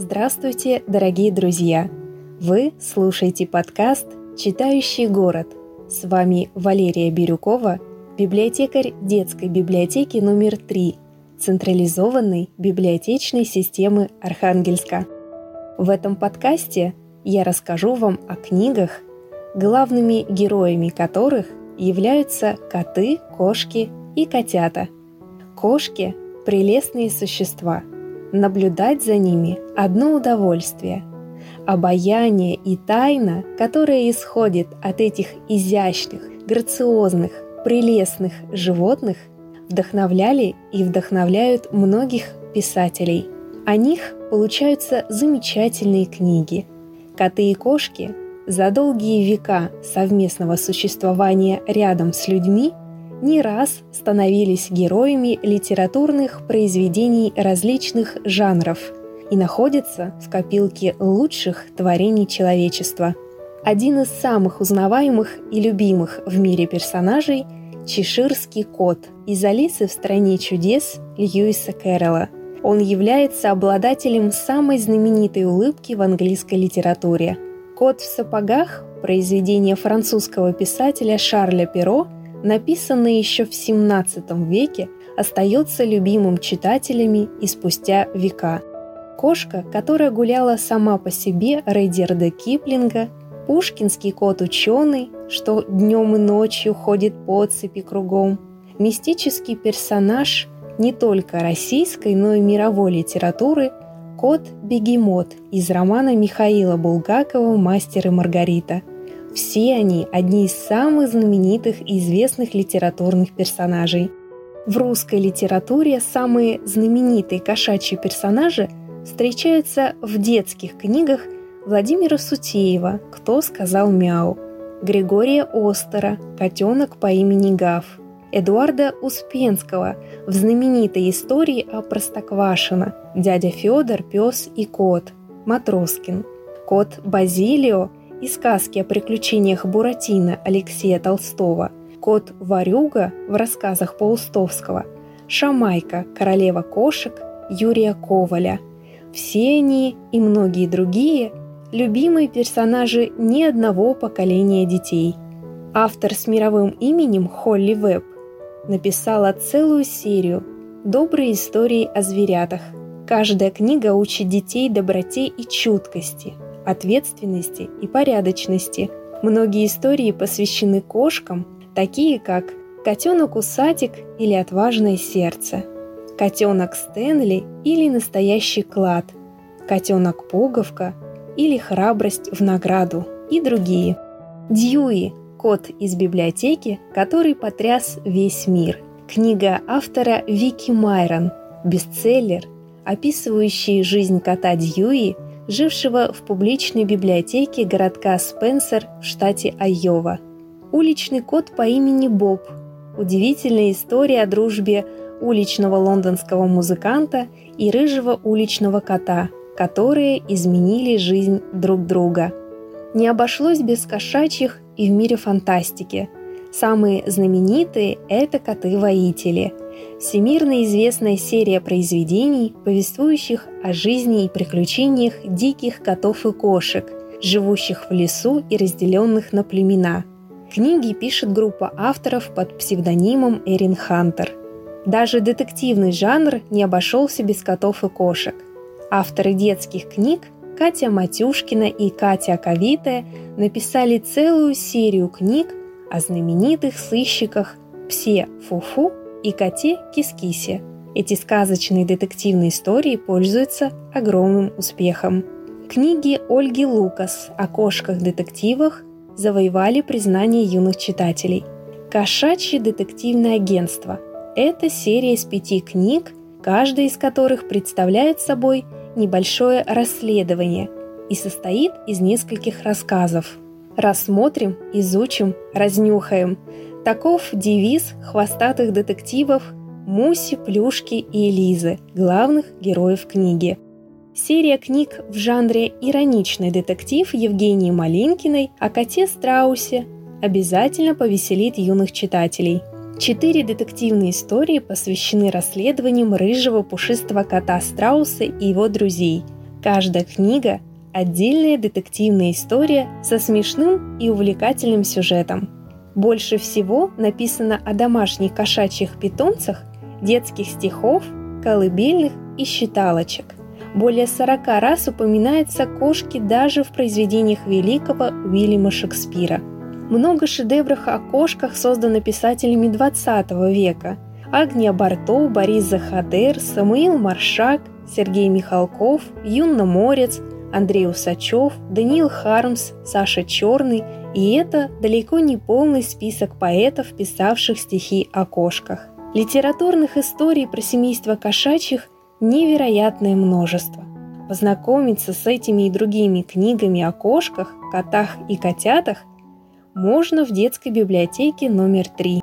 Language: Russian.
Здравствуйте, дорогие друзья! Вы слушаете подкаст «Читающий город». С вами Валерия Бирюкова, библиотекарь детской библиотеки номер 3 централизованной библиотечной системы Архангельска. В этом подкасте я расскажу вам о книгах, главными героями которых являются коты, кошки и котята. Кошки – прелестные существа. Наблюдать за ними – одно удовольствие. Обаяние и тайна, которая исходит от этих изящных, грациозных, прелестных животных, вдохновляли и вдохновляют многих писателей. О них получаются замечательные книги. Коты и кошки за долгие века совместного существования рядом с людьми не раз становились героями литературных произведений различных жанров и находятся в копилке лучших творений человечества. Один из самых узнаваемых и любимых в мире персонажей – Чеширский кот из «Алисы в стране чудес» Льюиса Кэрролла. Он является обладателем самой знаменитой улыбки в английской литературе – «Кот в сапогах» – произведение французского писателя Шарля Перо, написанное еще в XVII веке, остается любимым читателями и спустя века. Кошка, которая гуляла сама по себе Рейдерда Киплинга, пушкинский кот-ученый, что днем и ночью ходит по цепи кругом, мистический персонаж не только российской, но и мировой литературы – Кот-бегемот из романа Михаила Булгакова «Мастер и Маргарита». Все они – одни из самых знаменитых и известных литературных персонажей. В русской литературе самые знаменитые кошачьи персонажи встречаются в детских книгах Владимира Сутеева «Кто сказал мяу», Григория Остера «Котенок по имени Гав», Эдуарда Успенского в знаменитой истории о Простоквашино «Дядя Федор, пес и кот», Матроскин, кот Базилио и сказки о приключениях Буратино Алексея Толстого, кот Варюга в рассказах Паустовского, Шамайка, королева кошек Юрия Коваля. Все они и многие другие – любимые персонажи ни одного поколения детей. Автор с мировым именем Холли Веб написала целую серию «Добрые истории о зверятах». Каждая книга учит детей доброте и чуткости, ответственности и порядочности. Многие истории посвящены кошкам, такие как «Котенок-усатик» или «Отважное сердце», «Котенок Стэнли» или «Настоящий клад», «Котенок-пуговка» или «Храбрость в награду» и другие. Дьюи Код из библиотеки, который потряс весь мир. Книга автора Вики Майрон, бестселлер, описывающий жизнь кота Дьюи, жившего в публичной библиотеке городка Спенсер в штате Айова. Уличный кот по имени Боб. Удивительная история о дружбе уличного лондонского музыканта и рыжего уличного кота, которые изменили жизнь друг друга. Не обошлось без кошачьих и в мире фантастики. Самые знаменитые – это «Коты-воители», всемирно известная серия произведений, повествующих о жизни и приключениях диких котов и кошек, живущих в лесу и разделенных на племена. Книги пишет группа авторов под псевдонимом Эрин Хантер. Даже детективный жанр не обошелся без котов и кошек. Авторы детских книг Катя Матюшкина и Катя Аковитая написали целую серию книг о знаменитых сыщиках Псе Фуфу и коте Кискисе. Эти сказочные детективные истории пользуются огромным успехом. Книги Ольги Лукас о кошках-детективах завоевали признание юных читателей. «Кошачье детективное агентство» – это серия из пяти книг, каждая из которых представляет собой – небольшое расследование и состоит из нескольких рассказов. Рассмотрим, изучим, разнюхаем. Таков девиз хвостатых детективов Муси, Плюшки и Элизы, главных героев книги. Серия книг в жанре ироничный детектив Евгении Малинкиной о коте Страусе обязательно повеселит юных читателей – Четыре детективные истории посвящены расследованиям рыжего пушистого кота Страуса и его друзей. Каждая книга – отдельная детективная история со смешным и увлекательным сюжетом. Больше всего написано о домашних кошачьих питомцах, детских стихов, колыбельных и считалочек. Более 40 раз упоминаются кошки даже в произведениях великого Уильяма Шекспира. Много шедевров о кошках создано писателями 20 века. Агния Барто, Борис Захадер, Самуил Маршак, Сергей Михалков, Юнна Морец, Андрей Усачев, Даниил Хармс, Саша Черный, и это далеко не полный список поэтов, писавших стихи о кошках. Литературных историй про семейство кошачьих невероятное множество. Познакомиться с этими и другими книгами о кошках, котах и котятах можно в детской библиотеке номер три.